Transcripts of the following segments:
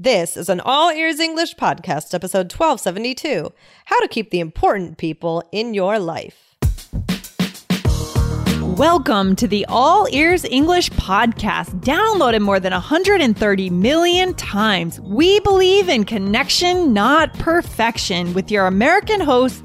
This is an All Ears English podcast, episode 1272 How to Keep the Important People in Your Life. Welcome to the All Ears English podcast, downloaded more than 130 million times. We believe in connection, not perfection, with your American hosts.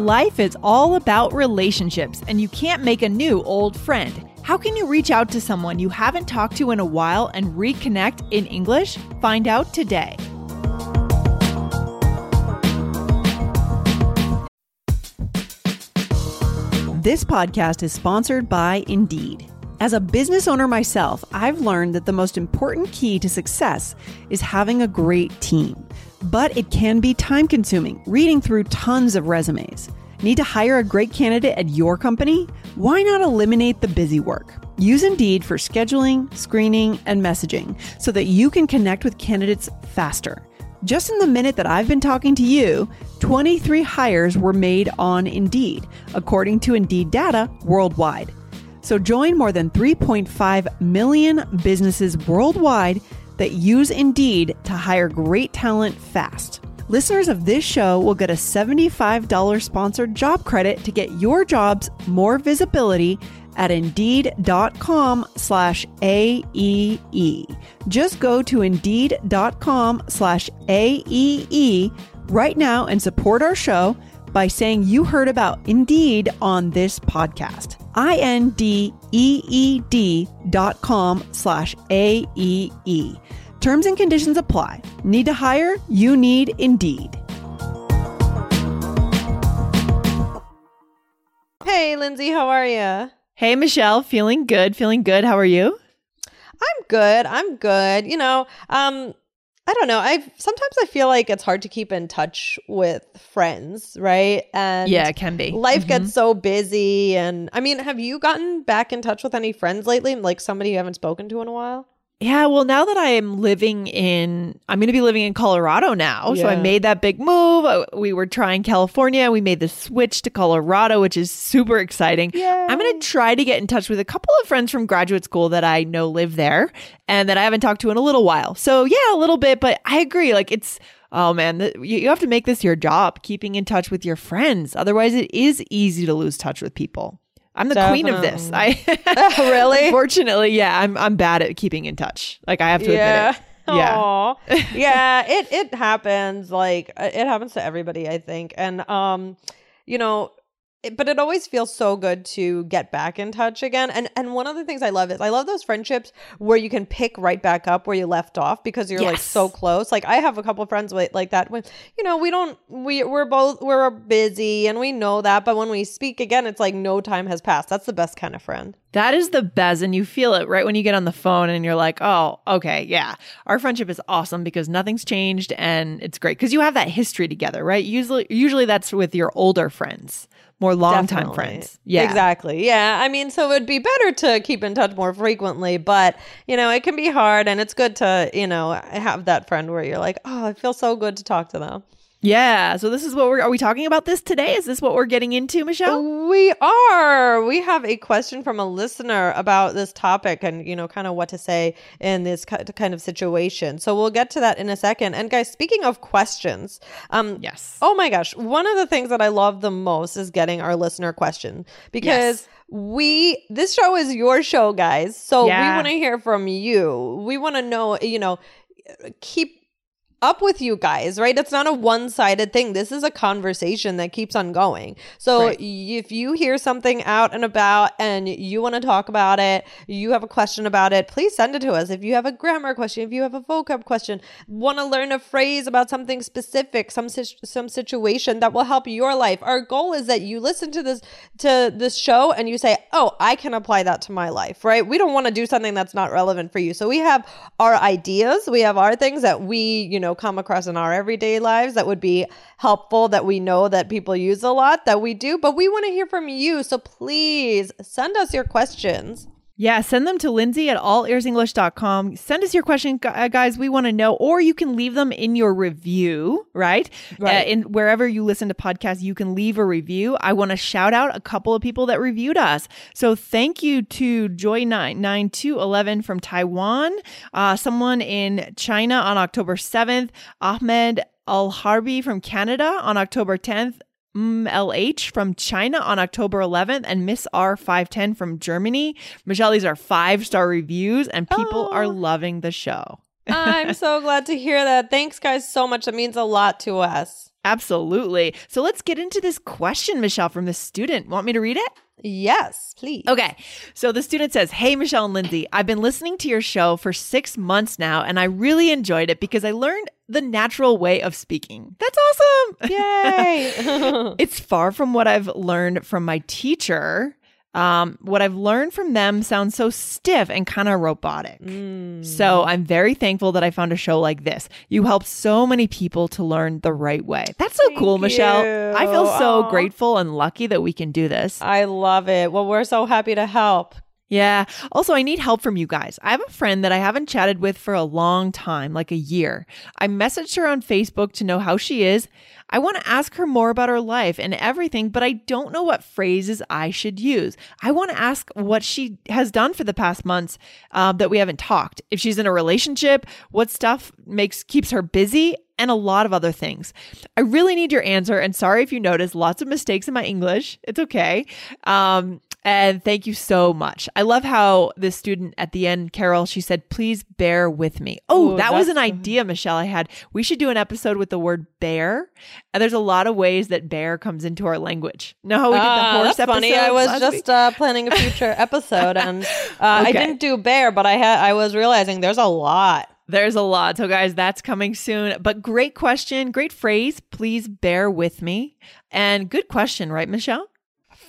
Life is all about relationships, and you can't make a new old friend. How can you reach out to someone you haven't talked to in a while and reconnect in English? Find out today. This podcast is sponsored by Indeed. As a business owner myself, I've learned that the most important key to success is having a great team. But it can be time consuming, reading through tons of resumes. Need to hire a great candidate at your company? Why not eliminate the busy work? Use Indeed for scheduling, screening, and messaging so that you can connect with candidates faster. Just in the minute that I've been talking to you, 23 hires were made on Indeed, according to Indeed data worldwide. So join more than 3.5 million businesses worldwide that use Indeed to hire great talent fast. Listeners of this show will get a $75 sponsored job credit to get your jobs more visibility at indeed.com slash AEE. Just go to indeed.com slash AEE right now and support our show by saying you heard about Indeed on this podcast. I-N-D-E-E-D dot com slash A-E-E. Terms and conditions apply. Need to hire? You need Indeed. Hey, Lindsay, how are you? Hey, Michelle, feeling good, feeling good. How are you? I'm good. I'm good. You know, um, I don't know. I sometimes I feel like it's hard to keep in touch with friends, right? And yeah, it can be. Life mm-hmm. gets so busy, and I mean, have you gotten back in touch with any friends lately? Like somebody you haven't spoken to in a while? Yeah, well, now that I am living in, I'm going to be living in Colorado now. Yeah. So I made that big move. Uh, we were trying California. We made the switch to Colorado, which is super exciting. Yay. I'm going to try to get in touch with a couple of friends from graduate school that I know live there and that I haven't talked to in a little while. So yeah, a little bit, but I agree. Like it's, oh man, you have to make this your job, keeping in touch with your friends. Otherwise, it is easy to lose touch with people. I'm the queen of this. I really, unfortunately, yeah, I'm I'm bad at keeping in touch. Like I have to yeah. admit it. Yeah, yeah, it it happens. Like uh, it happens to everybody, I think. And um, you know, it, but it always feels so good to get back in touch again. And and one of the things I love is I love those friendships where you can pick right back up where you left off because you're yes. like so close. Like I have a couple of friends with, like that when you know we don't we we're both we're busy and we know that, but when we speak again, it's like no time has passed. That's the best kind of friend. That is the best. And you feel it right when you get on the phone and you're like, oh, okay, yeah. Our friendship is awesome because nothing's changed and it's great because you have that history together, right? Usually, usually that's with your older friends more long time friends. Yeah. Exactly. Yeah. I mean, so it would be better to keep in touch more frequently, but you know, it can be hard and it's good to, you know, have that friend where you're like, oh, it feels so good to talk to them. Yeah. So this is what we're are we talking about this today? Is this what we're getting into, Michelle? We are. We have a question from a listener about this topic and you know kind of what to say in this kind of situation. So we'll get to that in a second. And guys, speaking of questions, um yes. Oh my gosh, one of the things that I love the most is getting our listener question because yes we this show is your show guys so yeah. we want to hear from you we want to know you know keep up with you guys, right? It's not a one sided thing. This is a conversation that keeps on going. So right. if you hear something out and about and you want to talk about it, you have a question about it, please send it to us. If you have a grammar question, if you have a vocab question, want to learn a phrase about something specific, some some situation that will help your life. Our goal is that you listen to this to this show and you say, "Oh, I can apply that to my life." Right? We don't want to do something that's not relevant for you. So we have our ideas, we have our things that we, you know, know, come across in our everyday lives that would be helpful that we know that people use a lot that we do, but we want to hear from you. So please send us your questions. Yeah, send them to Lindsay at allearsenglish.com. Send us your question, uh, guys. We want to know, or you can leave them in your review, right? Right. Uh, in wherever you listen to podcasts, you can leave a review. I want to shout out a couple of people that reviewed us. So thank you to Joy99211 from Taiwan, uh, someone in China on October 7th, Ahmed Al Harbi from Canada on October 10th, MLH from China on October 11th and Miss R510 from Germany. Michelle, these are five star reviews and people oh. are loving the show. I'm so glad to hear that. Thanks, guys, so much. That means a lot to us. Absolutely. So let's get into this question, Michelle, from the student. Want me to read it? Yes, please. Okay. So the student says, Hey, Michelle and Lindsay, I've been listening to your show for six months now, and I really enjoyed it because I learned the natural way of speaking. That's awesome. Yay. it's far from what I've learned from my teacher. Um, what I've learned from them sounds so stiff and kind of robotic. Mm. So I'm very thankful that I found a show like this. You help so many people to learn the right way. That's so Thank cool, you. Michelle. I feel so Aww. grateful and lucky that we can do this. I love it. Well, we're so happy to help. Yeah. Also, I need help from you guys. I have a friend that I haven't chatted with for a long time, like a year. I messaged her on Facebook to know how she is. I want to ask her more about her life and everything, but I don't know what phrases I should use. I want to ask what she has done for the past months uh, that we haven't talked. If she's in a relationship, what stuff makes keeps her busy, and a lot of other things. I really need your answer. And sorry if you notice lots of mistakes in my English. It's okay. Um, and thank you so much. I love how the student at the end, Carol, she said, please bear with me. Oh, Ooh, that was an idea, Michelle, I had. We should do an episode with the word bear. And there's a lot of ways that bear comes into our language. No, how we did the ah, horse that's episode? funny. I was just uh, planning a future episode and uh, okay. I didn't do bear, but I had I was realizing there's a lot. There's a lot. So, guys, that's coming soon. But great question, great phrase. Please bear with me. And good question, right, Michelle?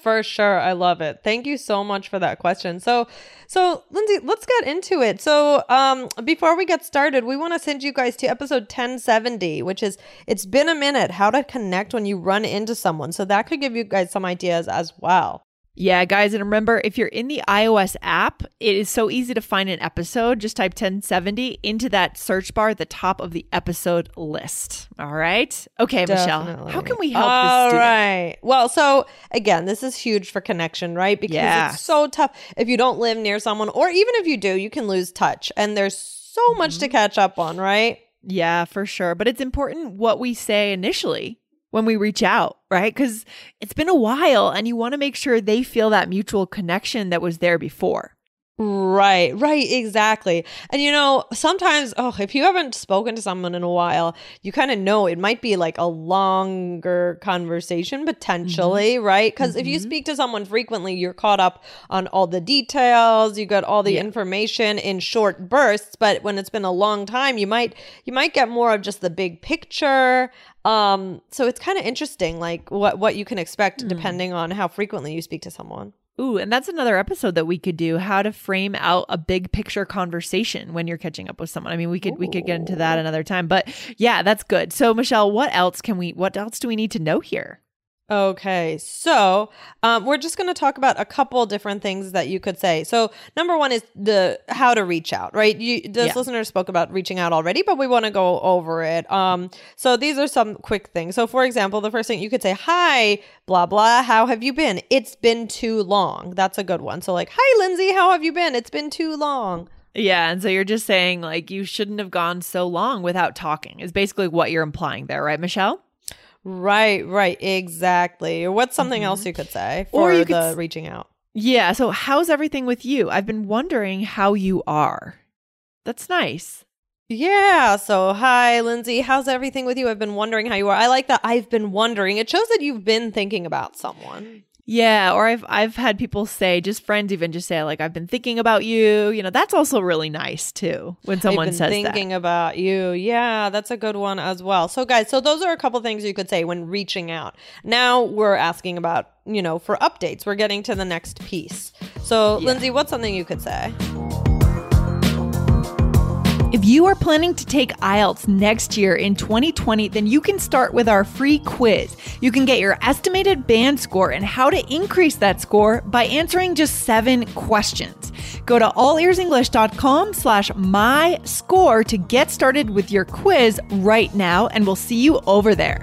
For sure. I love it. Thank you so much for that question. So, so Lindsay, let's get into it. So, um, before we get started, we want to send you guys to episode 1070, which is It's Been a Minute How to Connect When You Run Into Someone. So, that could give you guys some ideas as well. Yeah, guys, and remember if you're in the iOS app, it is so easy to find an episode. Just type 1070 into that search bar at the top of the episode list. All right. Okay, Definitely. Michelle, how can we help All right. Well, so again, this is huge for connection, right? Because yeah. it's so tough. If you don't live near someone, or even if you do, you can lose touch. And there's so mm-hmm. much to mm-hmm. catch up on, right? Yeah, for sure. But it's important what we say initially when we reach out, right? Because it's been a while and you want to make sure they feel that mutual connection that was there before. Right, right, exactly. And you know, sometimes, oh, if you haven't spoken to someone in a while, you kind of know it might be like a longer conversation potentially, mm-hmm. right? Because mm-hmm. if you mm-hmm. speak to someone frequently, you're caught up on all the details, you got all the yeah. information in short bursts, but when it's been a long time, you might you might get more of just the big picture. Um, so it's kind of interesting like what what you can expect mm. depending on how frequently you speak to someone. Ooh, and that's another episode that we could do how to frame out a big picture conversation when you're catching up with someone. I mean, we could Ooh. we could get into that another time. But yeah, that's good. So Michelle, what else can we what else do we need to know here? Okay, so um, we're just going to talk about a couple different things that you could say. So, number one is the how to reach out, right? You, this yeah. listener spoke about reaching out already, but we want to go over it. Um, so these are some quick things. So, for example, the first thing you could say, "Hi, blah blah, how have you been? It's been too long." That's a good one. So, like, "Hi, Lindsay, how have you been? It's been too long." Yeah, and so you're just saying like you shouldn't have gone so long without talking. Is basically what you're implying there, right, Michelle? Right, right, exactly. What's something mm-hmm. else you could say for or you the could, reaching out? Yeah. So, how's everything with you? I've been wondering how you are. That's nice. Yeah. So, hi, Lindsay. How's everything with you? I've been wondering how you are. I like that. I've been wondering. It shows that you've been thinking about someone. Yeah, or I've I've had people say, just friends even just say like I've been thinking about you. You know, that's also really nice too when someone I've been says thinking that. about you. Yeah, that's a good one as well. So guys, so those are a couple things you could say when reaching out. Now we're asking about, you know, for updates. We're getting to the next piece. So, yeah. Lindsay, what's something you could say? If you are planning to take IELTS next year in 2020, then you can start with our free quiz. You can get your estimated band score and how to increase that score by answering just seven questions. Go to allearsenglish.com slash my score to get started with your quiz right now, and we'll see you over there.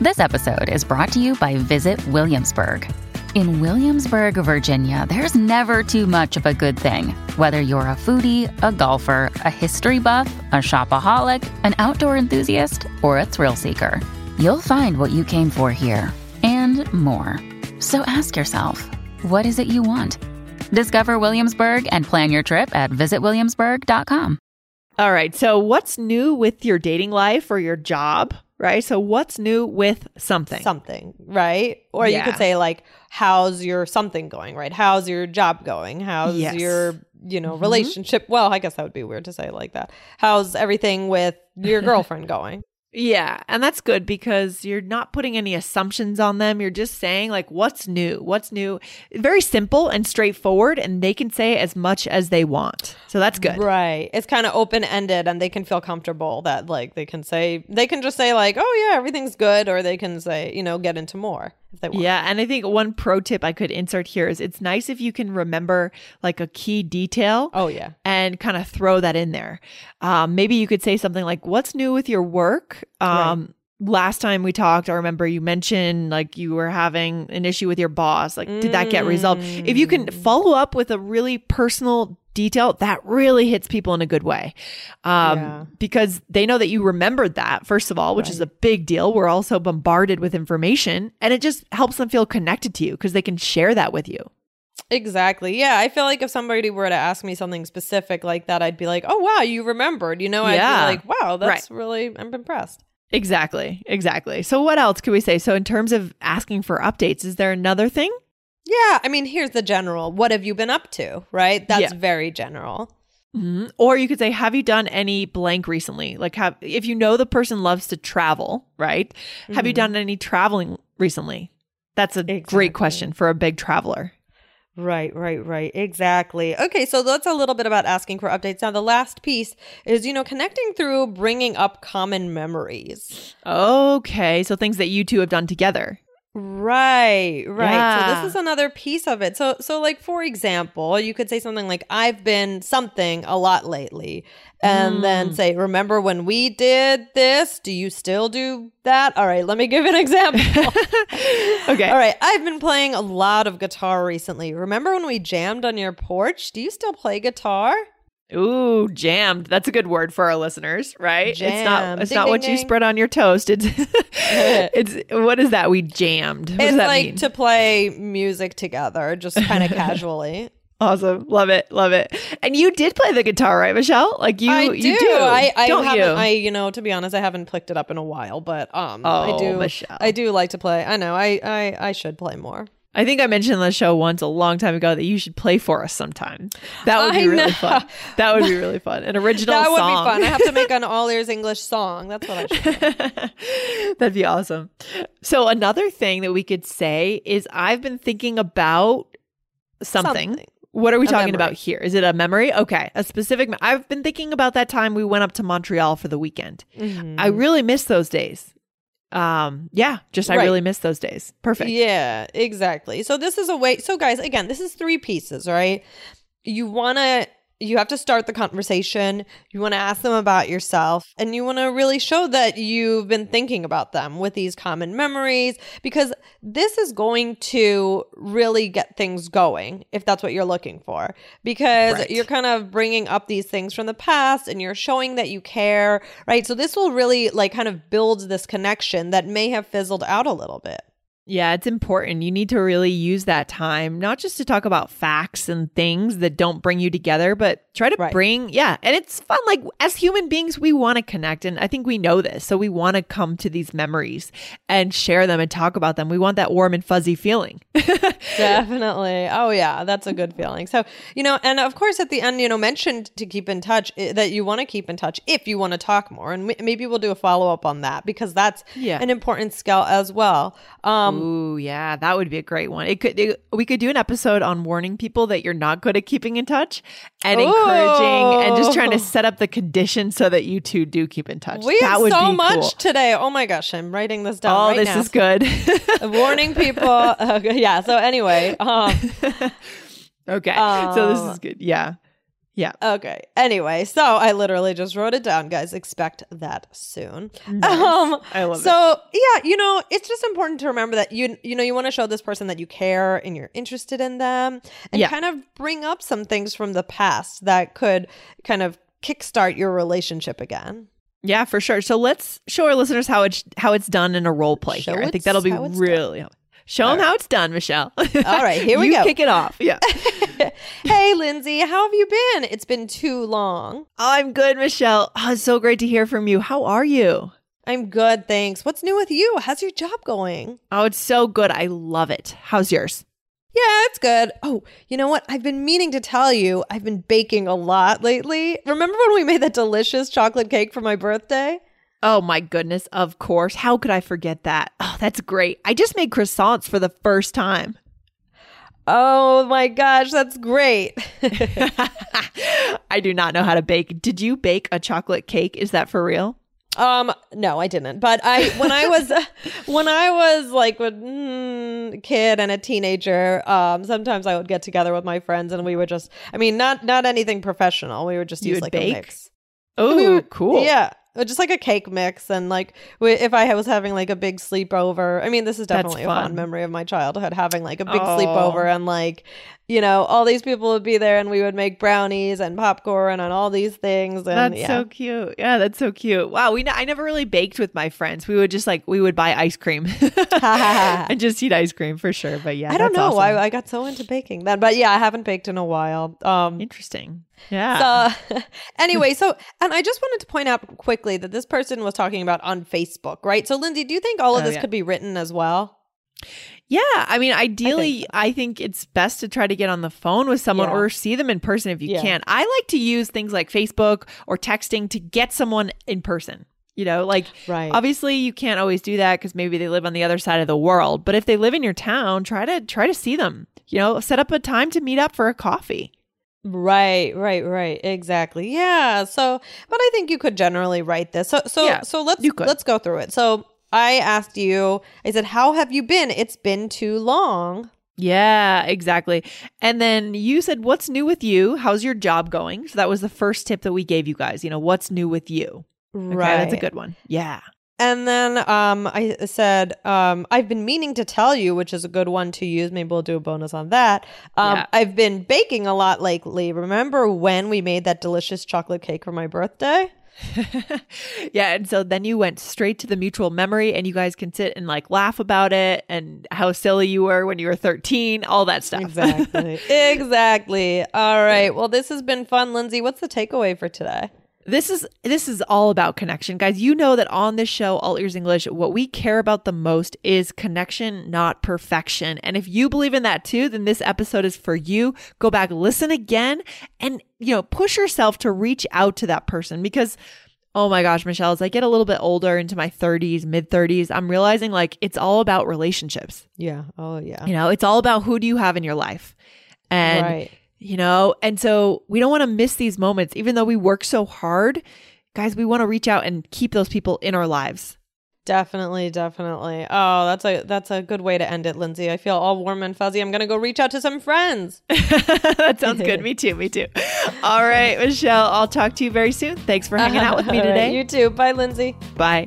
This episode is brought to you by Visit Williamsburg. In Williamsburg, Virginia, there's never too much of a good thing. Whether you're a foodie, a golfer, a history buff, a shopaholic, an outdoor enthusiast, or a thrill seeker, you'll find what you came for here and more. So ask yourself, what is it you want? Discover Williamsburg and plan your trip at visitwilliamsburg.com. All right. So, what's new with your dating life or your job? Right. So, what's new with something? Something, right? Or yeah. you could say, like, how's your something going, right? How's your job going? How's yes. your, you know, mm-hmm. relationship? Well, I guess that would be weird to say like that. How's everything with your girlfriend going? Yeah, and that's good because you're not putting any assumptions on them. You're just saying like what's new? What's new? Very simple and straightforward and they can say as much as they want. So that's good. Right. It's kind of open-ended and they can feel comfortable that like they can say they can just say like, "Oh yeah, everything's good," or they can say, you know, get into more if they want. Yeah, and I think one pro tip I could insert here is it's nice if you can remember like a key detail. Oh yeah. And kind of throw that in there. Um, maybe you could say something like, "What's new with your work?" Um, right last time we talked, I remember you mentioned like you were having an issue with your boss. Like, did that get resolved? If you can mm. follow up with a really personal detail, that really hits people in a good way. Um, yeah. Because they know that you remembered that, first of all, which right. is a big deal. We're also bombarded with information and it just helps them feel connected to you because they can share that with you. Exactly. Yeah. I feel like if somebody were to ask me something specific like that, I'd be like, oh, wow, you remembered. You know, I'd yeah. be like, wow, that's right. really, I'm impressed. Exactly. Exactly. So, what else could we say? So, in terms of asking for updates, is there another thing? Yeah, I mean, here's the general. What have you been up to? Right? That's yeah. very general. Mm-hmm. Or you could say, have you done any blank recently? Like, have if you know the person loves to travel, right? Mm-hmm. Have you mm-hmm. done any traveling recently? That's a exactly. great question for a big traveler. Right, right, right. Exactly. Okay, so that's a little bit about asking for updates. Now, the last piece is, you know, connecting through bringing up common memories. Okay, so things that you two have done together. Right, right. Yeah. So this is another piece of it. So so like for example, you could say something like I've been something a lot lately and mm. then say remember when we did this? Do you still do that? All right, let me give an example. okay. All right, I've been playing a lot of guitar recently. Remember when we jammed on your porch? Do you still play guitar? Ooh, jammed. That's a good word for our listeners, right? It's not it's ding, not ding, what ding. you spread on your toast. It's it's what is that? We jammed. What it's like mean? to play music together, just kind of casually. Awesome. Love it. Love it. And you did play the guitar, right, Michelle? Like you I do. You do. I, I don't haven't you? I you know, to be honest, I haven't picked it up in a while, but um oh, I do Michelle. I do like to play. I know. I I I should play more. I think I mentioned on the show once a long time ago that you should play for us sometime. That would be I really know. fun. That would be really fun. An original song. that would be fun. I have to make an all ears English song. That's what I should. That'd be awesome. So another thing that we could say is I've been thinking about something. something. What are we a talking memory. about here? Is it a memory? Okay, a specific. Me- I've been thinking about that time we went up to Montreal for the weekend. Mm-hmm. I really miss those days um yeah just i really miss those days. Perfect. Yeah exactly. So this is a way so guys again this is three pieces right? You want to you have to start the conversation. You want to ask them about yourself and you want to really show that you've been thinking about them with these common memories because this is going to really get things going if that's what you're looking for. Because right. you're kind of bringing up these things from the past and you're showing that you care, right? So this will really like kind of build this connection that may have fizzled out a little bit. Yeah, it's important. You need to really use that time, not just to talk about facts and things that don't bring you together, but try to right. bring yeah and it's fun like as human beings we want to connect and i think we know this so we want to come to these memories and share them and talk about them. We want that warm and fuzzy feeling. Definitely. Oh yeah that's a good feeling. So you know and of course at the end you know mentioned to keep in touch eh, that you want to keep in touch if you want to talk more and maybe we'll do a follow-up on that because that's yeah. an important skill as well. Um Ooh, yeah that would be a great one. It could it, we could do an episode on warning people that you're not good at keeping in touch and Ooh encouraging and just trying to set up the conditions so that you two do keep in touch. We that have so much cool. today. Oh my gosh, I'm writing this down. Oh, right this now. is good. Warning people. Okay, yeah. So anyway, um, okay. Um, so this is good. Yeah. Yeah. Okay. Anyway, so I literally just wrote it down, guys. Expect that soon. Nice. Um, I love so, it. So yeah, you know, it's just important to remember that you you know you want to show this person that you care and you're interested in them, and yeah. kind of bring up some things from the past that could kind of kickstart your relationship again. Yeah, for sure. So let's show our listeners how it's how it's done in a role play show here. I think that'll be really. Done. Show them right. how it's done, Michelle. All right, here we you go. Kick it off. Yeah. hey, Lindsay, how have you been? It's been too long. I'm good, Michelle. Oh, it's so great to hear from you. How are you? I'm good, thanks. What's new with you? How's your job going? Oh, it's so good. I love it. How's yours? Yeah, it's good. Oh, you know what? I've been meaning to tell you, I've been baking a lot lately. Remember when we made that delicious chocolate cake for my birthday? Oh my goodness, of course. How could I forget that? Oh, that's great. I just made croissants for the first time. Oh my gosh, that's great. I do not know how to bake. Did you bake a chocolate cake? Is that for real? Um, no, I didn't. But I, when I was, when I was like a mm, kid and a teenager, um, sometimes I would get together with my friends and we would just, I mean, not not anything professional. We would just you use would like bake? a mix. Oh, cool. Yeah. Just like a cake mix and like if i was having like a big sleepover i mean this is definitely a fond memory of my childhood having like a big oh. sleepover and like you know, all these people would be there and we would make brownies and popcorn and all these things. And, that's yeah. so cute. Yeah, that's so cute. Wow. We, I never really baked with my friends. We would just like, we would buy ice cream and just eat ice cream for sure. But yeah, I don't know awesome. why I got so into baking then. But yeah, I haven't baked in a while. Um, Interesting. Yeah. So anyway, so, and I just wanted to point out quickly that this person was talking about on Facebook, right? So, Lindsay, do you think all of oh, this yeah. could be written as well? Yeah, I mean, ideally, I think. I think, it's best to try to get on the phone with someone yeah. or see them in person if you yeah. can. I like to use things like Facebook or texting to get someone in person. You know, like right. obviously you can't always do that because maybe they live on the other side of the world. But if they live in your town, try to try to see them. You know, set up a time to meet up for a coffee. Right, right, right. Exactly. Yeah. So, but I think you could generally write this. So, so, yeah, so let's let's go through it. So, I asked you, I said, How have you been? It's been too long. Yeah, exactly. And then you said, What's new with you? How's your job going? So that was the first tip that we gave you guys. You know, what's new with you? Right. Okay, that's a good one. Yeah. And then um, I said, um, I've been meaning to tell you, which is a good one to use. Maybe we'll do a bonus on that. Um, yeah. I've been baking a lot lately. Remember when we made that delicious chocolate cake for my birthday? yeah. And so then you went straight to the mutual memory and you guys can sit and like laugh about it and how silly you were when you were 13, all that stuff. Exactly. exactly. All right. Well, this has been fun, Lindsay. What's the takeaway for today? This is this is all about connection. Guys, you know that on this show All Ears English, what we care about the most is connection, not perfection. And if you believe in that too, then this episode is for you. Go back, listen again and you know, push yourself to reach out to that person because oh my gosh, Michelle, as I get a little bit older into my 30s, mid 30s, I'm realizing like it's all about relationships. Yeah. Oh yeah. You know, it's all about who do you have in your life. And right you know? And so we don't want to miss these moments, even though we work so hard. Guys, we want to reach out and keep those people in our lives. Definitely, definitely. Oh, that's a that's a good way to end it, Lindsay. I feel all warm and fuzzy. I'm gonna go reach out to some friends. that sounds good. me too. Me too. All right, Michelle. I'll talk to you very soon. Thanks for hanging out with me today. Right, you too. Bye, Lindsay. Bye.